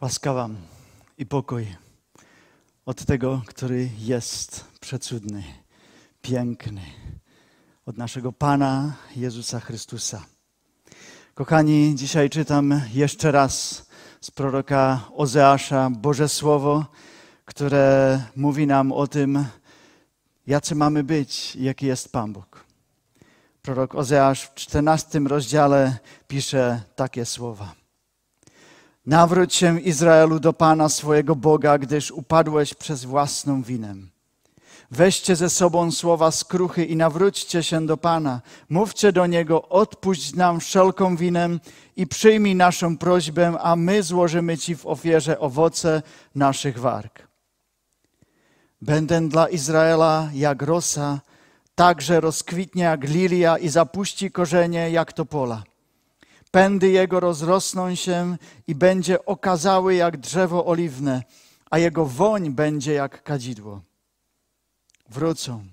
Łaska Wam i pokój od tego, który jest przecudny, piękny, od naszego Pana Jezusa Chrystusa. Kochani, dzisiaj czytam jeszcze raz z proroka Ozeasza Boże Słowo, które mówi nam o tym, jacy mamy być jaki jest Pan Bóg. Prorok Ozeasz w 14 rozdziale pisze takie słowa. Nawróć się Izraelu do Pana swojego Boga, gdyż upadłeś przez własną winę. Weźcie ze sobą słowa skruchy i nawróćcie się do Pana. Mówcie do Niego, odpuść nam wszelką winę i przyjmij naszą prośbę, a my złożymy Ci w ofierze owoce naszych warg. Będę dla Izraela jak rosa, także rozkwitnie jak lilia i zapuści korzenie jak topola. Pędy jego rozrosną się i będzie okazały jak drzewo oliwne, a jego woń będzie jak kadzidło. Wrócą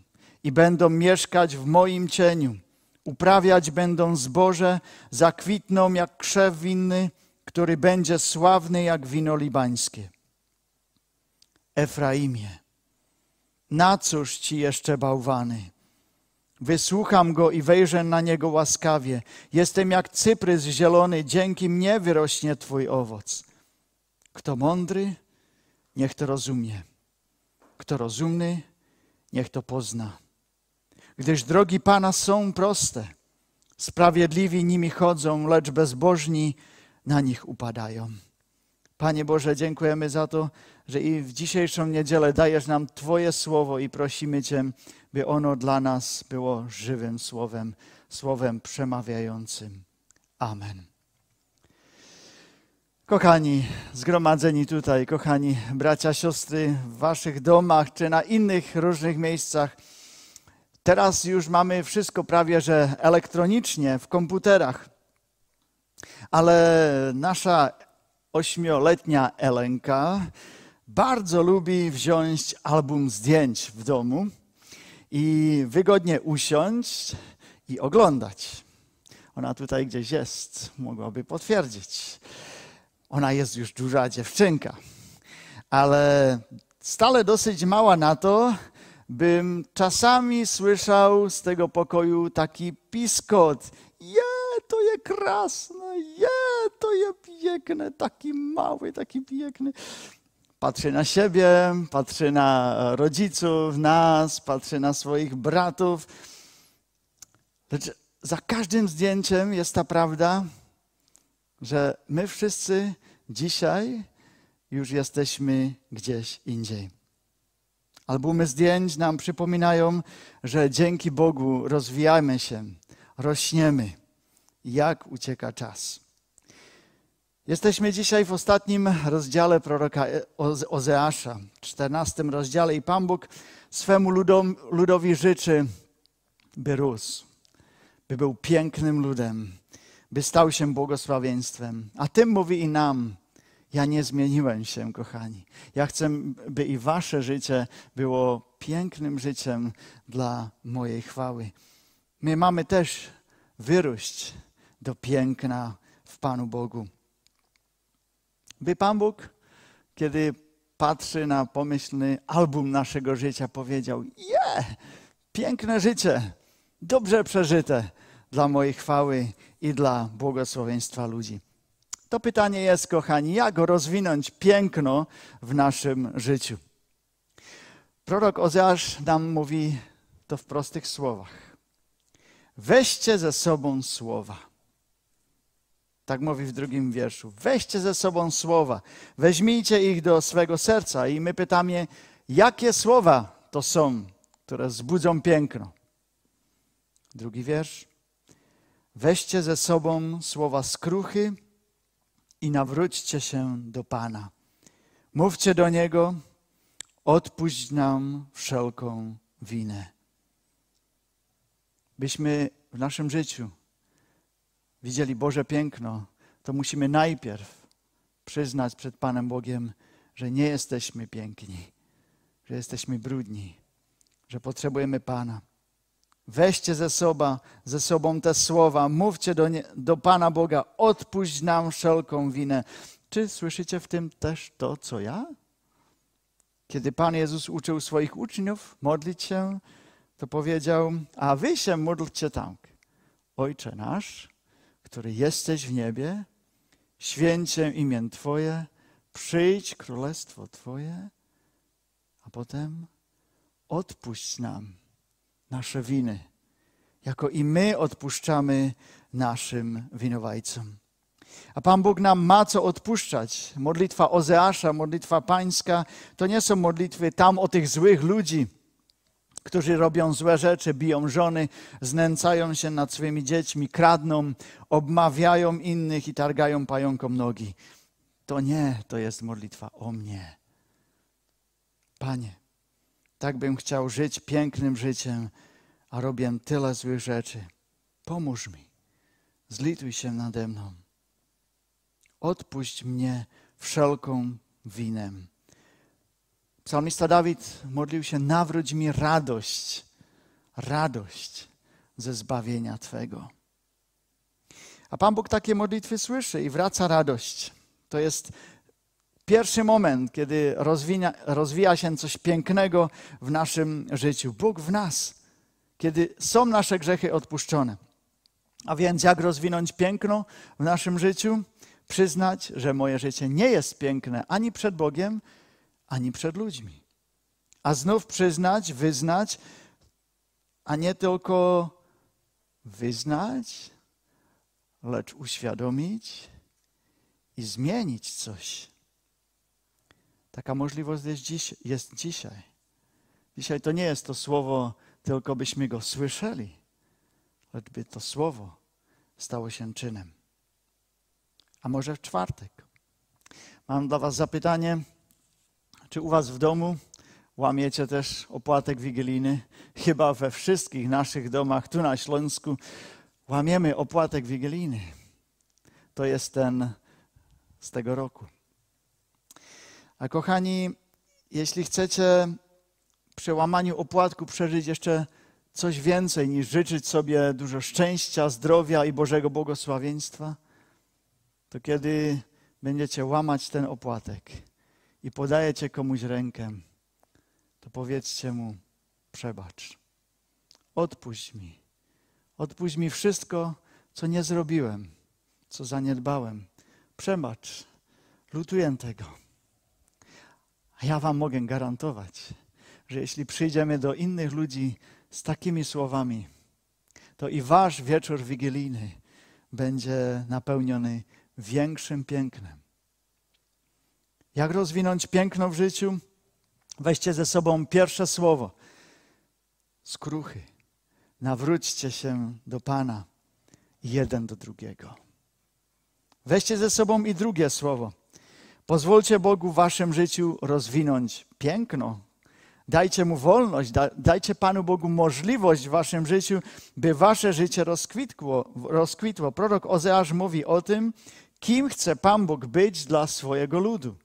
i będą mieszkać w moim cieniu. Uprawiać będą zboże, zakwitną jak krzew winny, który będzie sławny jak wino libańskie. Efraimie, na cóż ci jeszcze bałwany? Wysłucham go i wejrzę na niego łaskawie. Jestem jak cyprys zielony, dzięki mnie wyrośnie twój owoc. Kto mądry, niech to rozumie. Kto rozumny, niech to pozna. Gdyż drogi Pana są proste, sprawiedliwi nimi chodzą, lecz bezbożni na nich upadają. Panie Boże, dziękujemy za to, że i w dzisiejszą niedzielę dajesz nam Twoje słowo i prosimy Cię, by ono dla nas było żywym słowem, słowem przemawiającym. Amen. Kochani, zgromadzeni tutaj, kochani bracia, siostry, w waszych domach czy na innych różnych miejscach, teraz już mamy wszystko prawie że elektronicznie w komputerach, ale nasza ośmioletnia Elenka bardzo lubi wziąć album zdjęć w domu i wygodnie usiąść i oglądać. Ona tutaj gdzieś jest, mogłaby potwierdzić. Ona jest już duża dziewczynka, ale stale dosyć mała na to, bym czasami słyszał z tego pokoju taki piskot. Je, to je krasne, je, to je piękne, taki mały, taki piękny patrzy na siebie, patrzy na rodziców, nas, patrzy na swoich bratów. Lecz za każdym zdjęciem jest ta prawda, że my wszyscy dzisiaj już jesteśmy gdzieś indziej. Albumy zdjęć nam przypominają, że dzięki Bogu rozwijamy się, rośniemy. Jak ucieka czas. Jesteśmy dzisiaj w ostatnim rozdziale proroka Ozeasza, 14 rozdziale i Pan Bóg swemu ludom, ludowi życzy, by rósł, by był pięknym ludem, by stał się błogosławieństwem. A tym mówi i nam, ja nie zmieniłem się, kochani. Ja chcę, by i wasze życie było pięknym życiem dla mojej chwały. My mamy też wyróść do piękna w Panu Bogu. By Pan Bóg, kiedy patrzy na pomyślny album naszego życia, powiedział: Je, piękne życie, dobrze przeżyte dla mojej chwały i dla błogosławieństwa ludzi. To pytanie jest, kochani, jak rozwinąć piękno w naszym życiu? Prorok Ozeasz nam mówi to w prostych słowach. Weźcie ze sobą słowa. Tak mówi w drugim wierszu. Weźcie ze sobą słowa, weźmijcie ich do swego serca. I my pytamy, jakie słowa to są, które wzbudzą piękno. Drugi wiersz. Weźcie ze sobą słowa skruchy i nawróćcie się do Pana. Mówcie do Niego, odpuść nam wszelką winę. Byśmy w naszym życiu widzieli Boże piękno, to musimy najpierw przyznać przed Panem Bogiem, że nie jesteśmy piękni, że jesteśmy brudni, że potrzebujemy Pana. Weźcie ze, sobą, ze sobą te słowa, mówcie do, nie, do Pana Boga, odpuść nam wszelką winę. Czy słyszycie w tym też to, co ja? Kiedy Pan Jezus uczył swoich uczniów modlić się, to powiedział, a wy się módlcie tak. Ojcze nasz, który jesteś w niebie, święcie imię Twoje, przyjdź królestwo Twoje, a potem odpuść nam nasze winy, jako i my odpuszczamy naszym winowajcom. A Pan Bóg nam ma co odpuszczać. Modlitwa Ozeasza, modlitwa pańska, to nie są modlitwy tam o tych złych ludzi, którzy robią złe rzeczy, biją żony, znęcają się nad swymi dziećmi, kradną, obmawiają innych i targają pająkom nogi. To nie, to jest modlitwa o mnie. Panie, tak bym chciał żyć pięknym życiem, a robię tyle złych rzeczy. Pomóż mi, zlituj się nade mną. Odpuść mnie wszelką winę. Psalmista Dawid modlił się: nawróć mi radość, radość ze zbawienia Twego. A Pan Bóg takie modlitwy słyszy i wraca radość. To jest pierwszy moment, kiedy rozwija, rozwija się coś pięknego w naszym życiu. Bóg w nas, kiedy są nasze grzechy odpuszczone. A więc jak rozwinąć piękno w naszym życiu? Przyznać, że moje życie nie jest piękne ani przed Bogiem, ani przed ludźmi. A znów przyznać, wyznać, a nie tylko wyznać, lecz uświadomić i zmienić coś. Taka możliwość jest, dziś, jest dzisiaj. Dzisiaj to nie jest to słowo, tylko byśmy go słyszeli, lecz by to słowo stało się czynem. A może w czwartek? Mam dla Was zapytanie czy u Was w domu łamiecie też opłatek wigilijny? Chyba we wszystkich naszych domach tu na Śląsku łamiemy opłatek wigilijny. To jest ten z tego roku. A kochani, jeśli chcecie przy łamaniu opłatku przeżyć jeszcze coś więcej niż życzyć sobie dużo szczęścia, zdrowia i Bożego błogosławieństwa, to kiedy będziecie łamać ten opłatek, i podajecie komuś rękę, to powiedzcie mu: przebacz, odpuść mi, odpuść mi wszystko, co nie zrobiłem, co zaniedbałem. Przebacz, lutuję tego. A ja Wam mogę garantować, że jeśli przyjdziemy do innych ludzi z takimi słowami, to i Wasz wieczór wigilijny będzie napełniony większym pięknem jak rozwinąć piękno w życiu? Weźcie ze sobą pierwsze słowo. Skruchy. Nawróćcie się do Pana jeden do drugiego. Weźcie ze sobą i drugie słowo. Pozwólcie Bogu w waszym życiu rozwinąć piękno. Dajcie Mu wolność, dajcie Panu Bogu możliwość w waszym życiu, by wasze życie rozkwitło. rozkwitło. Prorok Ozeasz mówi o tym, kim chce Pan Bóg być dla swojego ludu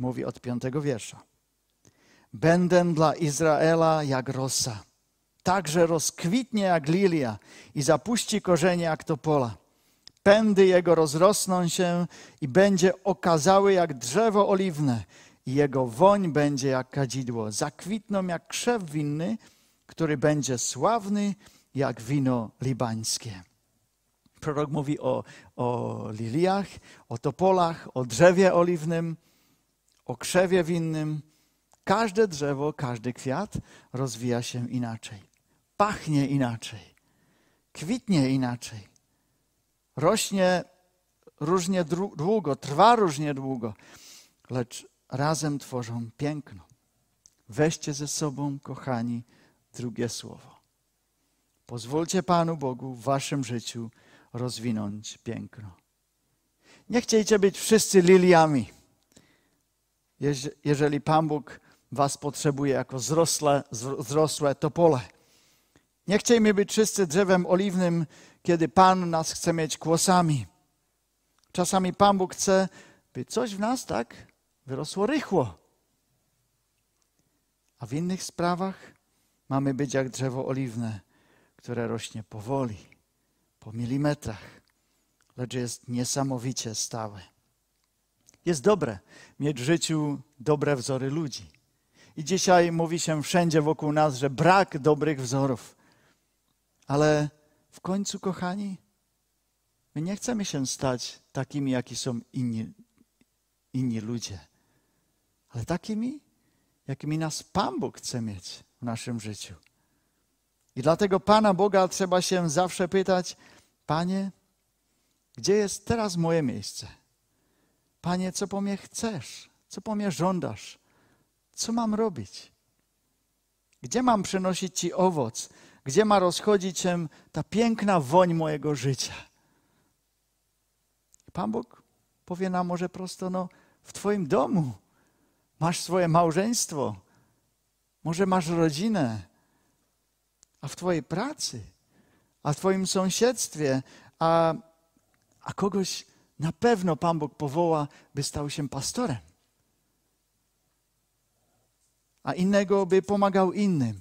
mówi od piątego wiersza. Będę dla Izraela jak rosa, także rozkwitnie jak lilia i zapuści korzenie jak topola. Pędy jego rozrosną się i będzie okazały jak drzewo oliwne i jego woń będzie jak kadzidło. Zakwitną jak krzew winny, który będzie sławny jak wino libańskie. Prorok mówi o, o liliach, o topolach, o drzewie oliwnym, o krzewie winnym. Każde drzewo, każdy kwiat rozwija się inaczej. Pachnie inaczej. Kwitnie inaczej. Rośnie różnie długo, trwa różnie długo, lecz razem tworzą piękno. Weźcie ze sobą, kochani, drugie słowo. Pozwólcie Panu Bogu w waszym życiu rozwinąć piękno. Nie chciejcie być wszyscy liliami jeżeli Pan Bóg was potrzebuje jako wzrosłe, wzrosłe topole. Nie chciejmy być wszyscy drzewem oliwnym, kiedy Pan nas chce mieć kłosami. Czasami Pan Bóg chce, by coś w nas tak wyrosło rychło. A w innych sprawach mamy być jak drzewo oliwne, które rośnie powoli, po milimetrach, lecz jest niesamowicie stałe. Jest dobre mieć w życiu dobre wzory ludzi. I dzisiaj mówi się wszędzie wokół nas, że brak dobrych wzorów. Ale w końcu, kochani, my nie chcemy się stać takimi, jaki są inni, inni ludzie, ale takimi, jakimi nas Pan Bóg chce mieć w naszym życiu. I dlatego Pana Boga trzeba się zawsze pytać: Panie, gdzie jest teraz moje miejsce? Panie, co po mnie chcesz? Co po mnie żądasz? Co mam robić? Gdzie mam przynosić Ci owoc? Gdzie ma rozchodzić się ta piękna woń mojego życia? Pan Bóg powie nam może prosto, no w Twoim domu masz swoje małżeństwo, może masz rodzinę, a w Twojej pracy, a w Twoim sąsiedztwie, a, a kogoś na pewno Pan Bóg powoła, by stał się pastorem. A innego, by pomagał innym,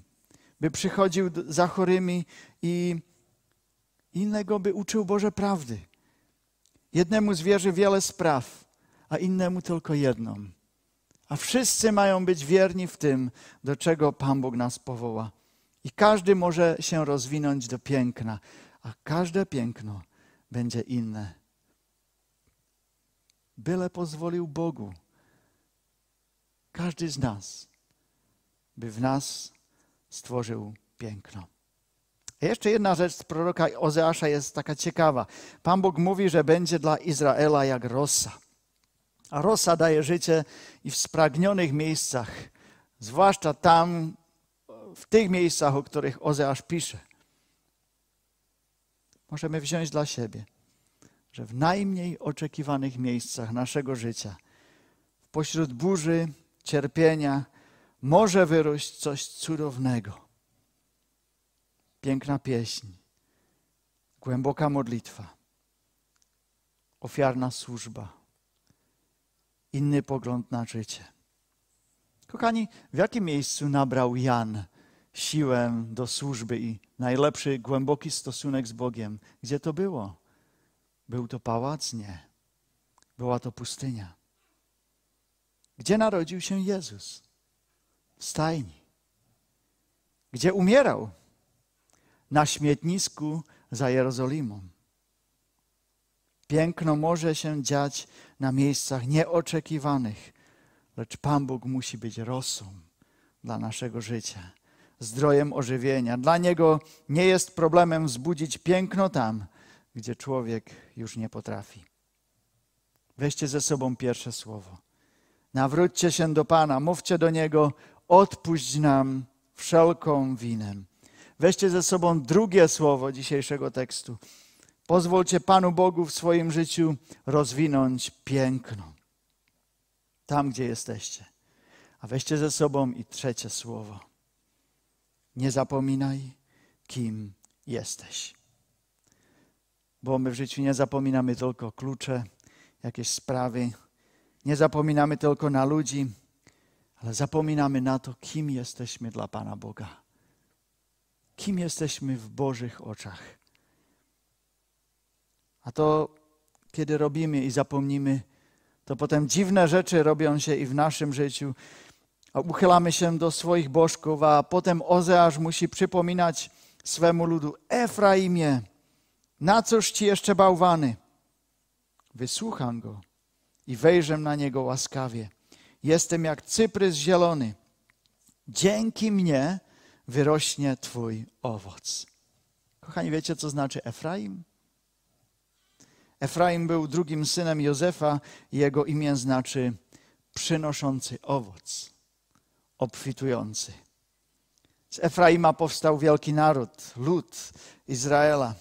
by przychodził za chorymi i innego, by uczył Boże prawdy. Jednemu zwierzy wiele spraw, a innemu tylko jedną. A wszyscy mają być wierni w tym, do czego Pan Bóg nas powoła. I każdy może się rozwinąć do piękna, a każde piękno będzie inne. Byle pozwolił Bogu, każdy z nas, by w nas stworzył piękno. A jeszcze jedna rzecz z proroka Ozeasza jest taka ciekawa. Pan Bóg mówi, że będzie dla Izraela jak rosa. A rosa daje życie i w spragnionych miejscach, zwłaszcza tam, w tych miejscach, o których Ozeasz pisze. Możemy wziąć dla siebie, że w najmniej oczekiwanych miejscach naszego życia, pośród burzy, cierpienia, może wyrość coś cudownego. Piękna pieśń, głęboka modlitwa, ofiarna służba, inny pogląd na życie. Kochani, w jakim miejscu nabrał Jan siłę do służby i najlepszy, głęboki stosunek z Bogiem? Gdzie to było? Był to pałac? Nie. Była to pustynia. Gdzie narodził się Jezus? W stajni. Gdzie umierał? Na śmietnisku za Jerozolimą. Piękno może się dziać na miejscach nieoczekiwanych, lecz Pan Bóg musi być rosą dla naszego życia, zdrojem ożywienia. Dla Niego nie jest problemem wzbudzić piękno tam, gdzie człowiek już nie potrafi. Weźcie ze sobą pierwsze słowo. Nawróćcie się do Pana, mówcie do Niego, odpuść nam wszelką winę. Weźcie ze sobą drugie słowo dzisiejszego tekstu. Pozwólcie Panu Bogu w swoim życiu rozwinąć piękno. Tam, gdzie jesteście. A weźcie ze sobą i trzecie słowo. Nie zapominaj, kim jesteś. Bo my w życiu nie zapominamy tylko klucze, jakieś sprawy. Nie zapominamy tylko na ludzi, ale zapominamy na to, kim jesteśmy dla Pana Boga. Kim jesteśmy w Bożych oczach. A to, kiedy robimy i zapomnimy, to potem dziwne rzeczy robią się i w naszym życiu. A uchylamy się do swoich bożków, a potem Ozeasz musi przypominać swemu ludu: Efraimie, na cóż ci jeszcze bałwany? Wysłucham go i wejrzę na niego łaskawie. Jestem jak cyprys zielony. Dzięki mnie wyrośnie Twój owoc. Kochani, wiecie, co znaczy Efraim? Efraim był drugim synem Józefa i jego imię znaczy przynoszący owoc, obfitujący. Z Efraima powstał wielki naród, lud Izraela,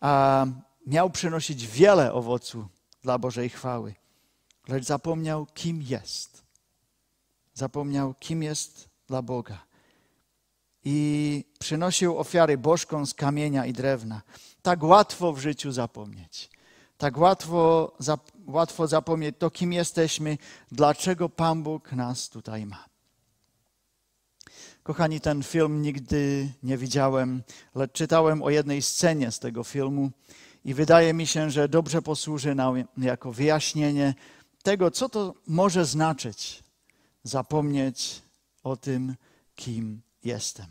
a miał przynosić wiele owocu dla Bożej chwały, lecz zapomniał, kim jest. Zapomniał, kim jest dla Boga. I przynosił ofiary bożkom z kamienia i drewna. Tak łatwo w życiu zapomnieć tak łatwo, łatwo zapomnieć to, kim jesteśmy, dlaczego Pan Bóg nas tutaj ma. Kochani, ten film nigdy nie widziałem, lecz czytałem o jednej scenie z tego filmu i wydaje mi się, że dobrze posłuży nam jako wyjaśnienie tego, co to może znaczyć zapomnieć o tym, kim jestem.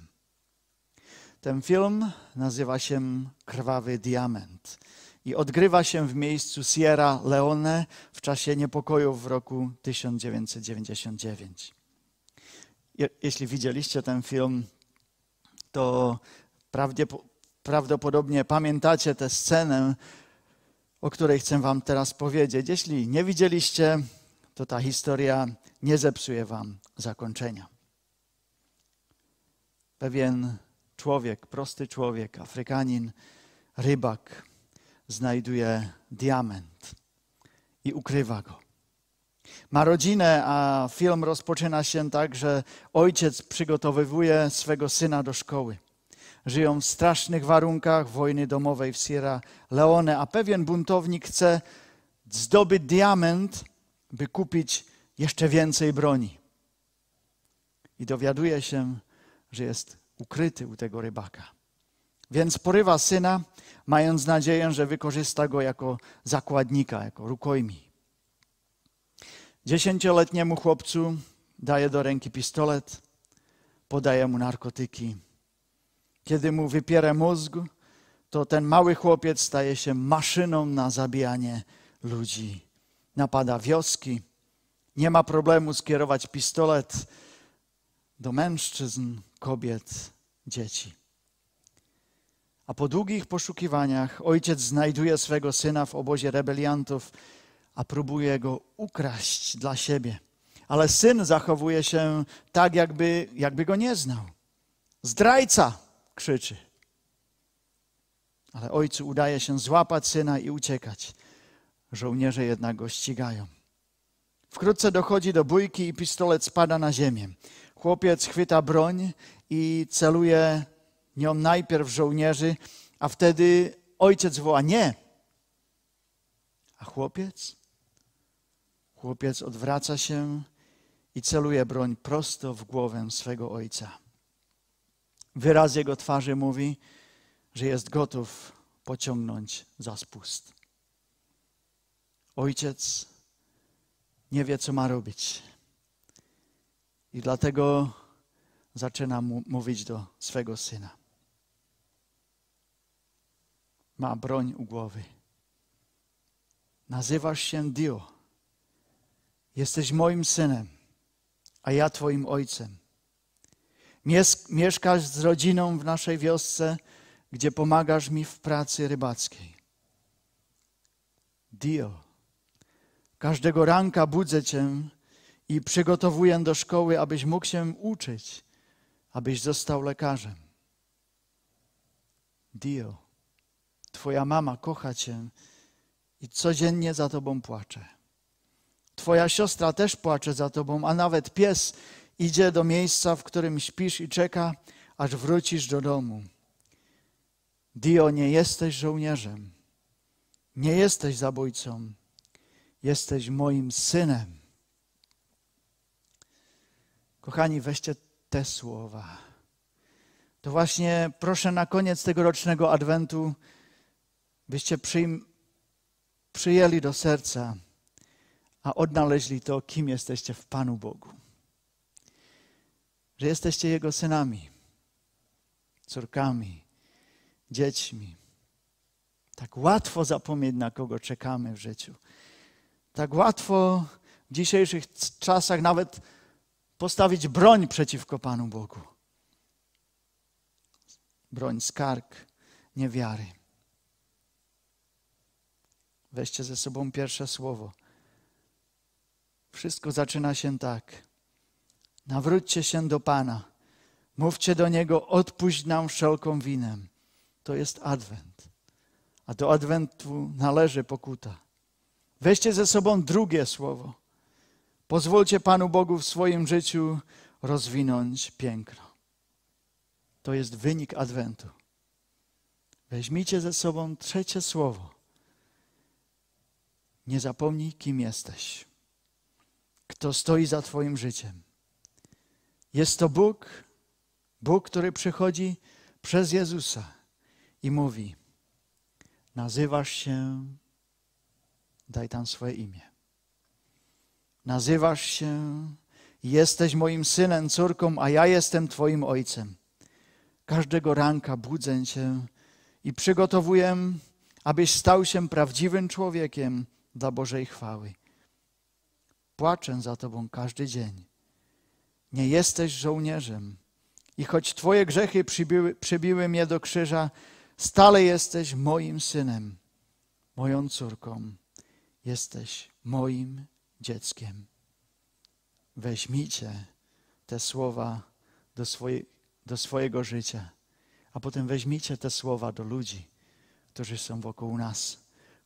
Ten film nazywa się Krwawy Diament i odgrywa się w miejscu Sierra Leone w czasie niepokojów w roku 1999. Jeśli widzieliście ten film, to prawdopodobnie pamiętacie tę scenę, o której chcę Wam teraz powiedzieć. Jeśli nie widzieliście, to ta historia nie zepsuje Wam zakończenia. Pewien człowiek, prosty człowiek, Afrykanin, rybak, znajduje diament i ukrywa go. Ma rodzinę, a film rozpoczyna się tak, że ojciec przygotowywuje swego syna do szkoły. Żyją w strasznych warunkach wojny domowej w Sierra Leone, a pewien buntownik chce zdobyć diament, by kupić jeszcze więcej broni. I dowiaduje się, że jest ukryty u tego rybaka. Więc porywa syna, mając nadzieję, że wykorzysta go jako zakładnika, jako rukojmi. Dziesięcioletniemu chłopcu daje do ręki pistolet, podaje mu narkotyki. Kiedy mu wypiera mózg, to ten mały chłopiec staje się maszyną na zabijanie ludzi. Napada wioski. Nie ma problemu skierować pistolet do mężczyzn, kobiet, dzieci. A po długich poszukiwaniach ojciec znajduje swego syna w obozie rebeliantów, a próbuje go ukraść dla siebie. Ale syn zachowuje się tak, jakby, jakby go nie znał. Zdrajca! krzyczy. Ale ojcu udaje się złapać syna i uciekać. Żołnierze jednak go ścigają. Wkrótce dochodzi do bójki i pistolet spada na ziemię. Chłopiec chwyta broń i celuje nią najpierw żołnierzy, a wtedy ojciec woła nie. A chłopiec? Chłopiec odwraca się i celuje broń prosto w głowę swego ojca. Wyraz jego twarzy mówi, że jest gotów pociągnąć za spust. Ojciec nie wie, co ma robić. I dlatego zaczyna mu mówić do swego syna. Ma broń u głowy. Nazywasz się Dio. Jesteś moim synem, a ja Twoim ojcem. Mieszkasz z rodziną w naszej wiosce, gdzie pomagasz mi w pracy rybackiej. Dio, każdego ranka budzę Cię i przygotowuję do szkoły, abyś mógł się uczyć, abyś został lekarzem. Dio, Twoja mama kocha Cię i codziennie za Tobą płacze. Twoja siostra też płacze za Tobą, a nawet pies idzie do miejsca, w którym śpisz i czeka, aż wrócisz do domu. Dio, nie jesteś żołnierzem, nie jesteś zabójcą, jesteś moim synem. Kochani, weźcie te słowa. To właśnie proszę na koniec tegorocznego Adwentu, byście przyjm- przyjęli do serca, a odnaleźli to, kim jesteście w Panu Bogu że jesteście Jego synami, córkami, dziećmi. Tak łatwo zapomnieć, na kogo czekamy w życiu. Tak łatwo w dzisiejszych czasach nawet postawić broń przeciwko Panu Bogu. Broń skarg, niewiary. Weźcie ze sobą pierwsze słowo. Wszystko zaczyna się tak. Nawróćcie się do Pana. Mówcie do Niego, odpuść nam wszelką winę. To jest Adwent. A do Adwentu należy pokuta. Weźcie ze sobą drugie słowo. Pozwólcie Panu Bogu w swoim życiu rozwinąć piękno. To jest wynik Adwentu. Weźmijcie ze sobą trzecie słowo. Nie zapomnij, kim jesteś. Kto stoi za Twoim życiem. Jest to Bóg, Bóg, który przychodzi przez Jezusa i mówi: nazywasz się, daj tam swoje imię. Nazywasz się, jesteś moim synem, córką, a ja jestem Twoim ojcem. Każdego ranka budzę Cię i przygotowuję, abyś stał się prawdziwym człowiekiem dla Bożej chwały. Płaczę za Tobą każdy dzień. Nie jesteś żołnierzem i choć Twoje grzechy przybiły, przybiły mnie do krzyża, stale jesteś moim synem, moją córką. Jesteś moim dzieckiem. Weźmijcie te słowa do, swoje, do swojego życia, a potem weźmijcie te słowa do ludzi, którzy są wokół nas,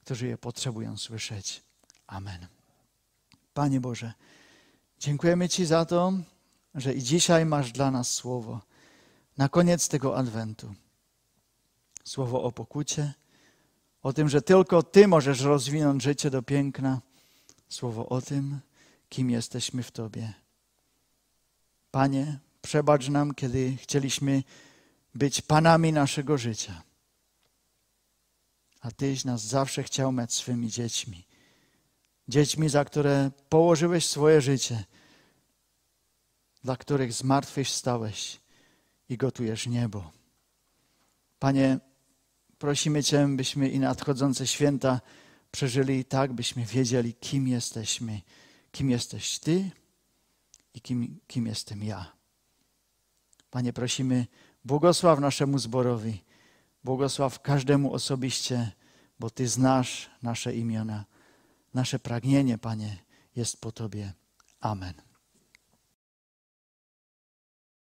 którzy je potrzebują słyszeć. Amen. Panie Boże, dziękujemy Ci za to, że i dzisiaj masz dla nas słowo na koniec tego adwentu. Słowo o pokucie, o tym, że tylko Ty możesz rozwinąć życie do piękna. Słowo o tym, kim jesteśmy w Tobie. Panie, przebacz nam, kiedy chcieliśmy być panami naszego życia. A Tyś nas zawsze chciał mieć swymi dziećmi. Dziećmi, za które położyłeś swoje życie, dla których zmartwychwstałeś i gotujesz niebo. Panie, prosimy Cię, byśmy i nadchodzące święta przeżyli tak, byśmy wiedzieli, kim jesteśmy, kim jesteś Ty i kim, kim jestem ja. Panie, prosimy, błogosław naszemu zborowi, błogosław każdemu osobiście, bo Ty znasz nasze imiona. Nasze pragnienie, Panie, jest po Tobie. Amen.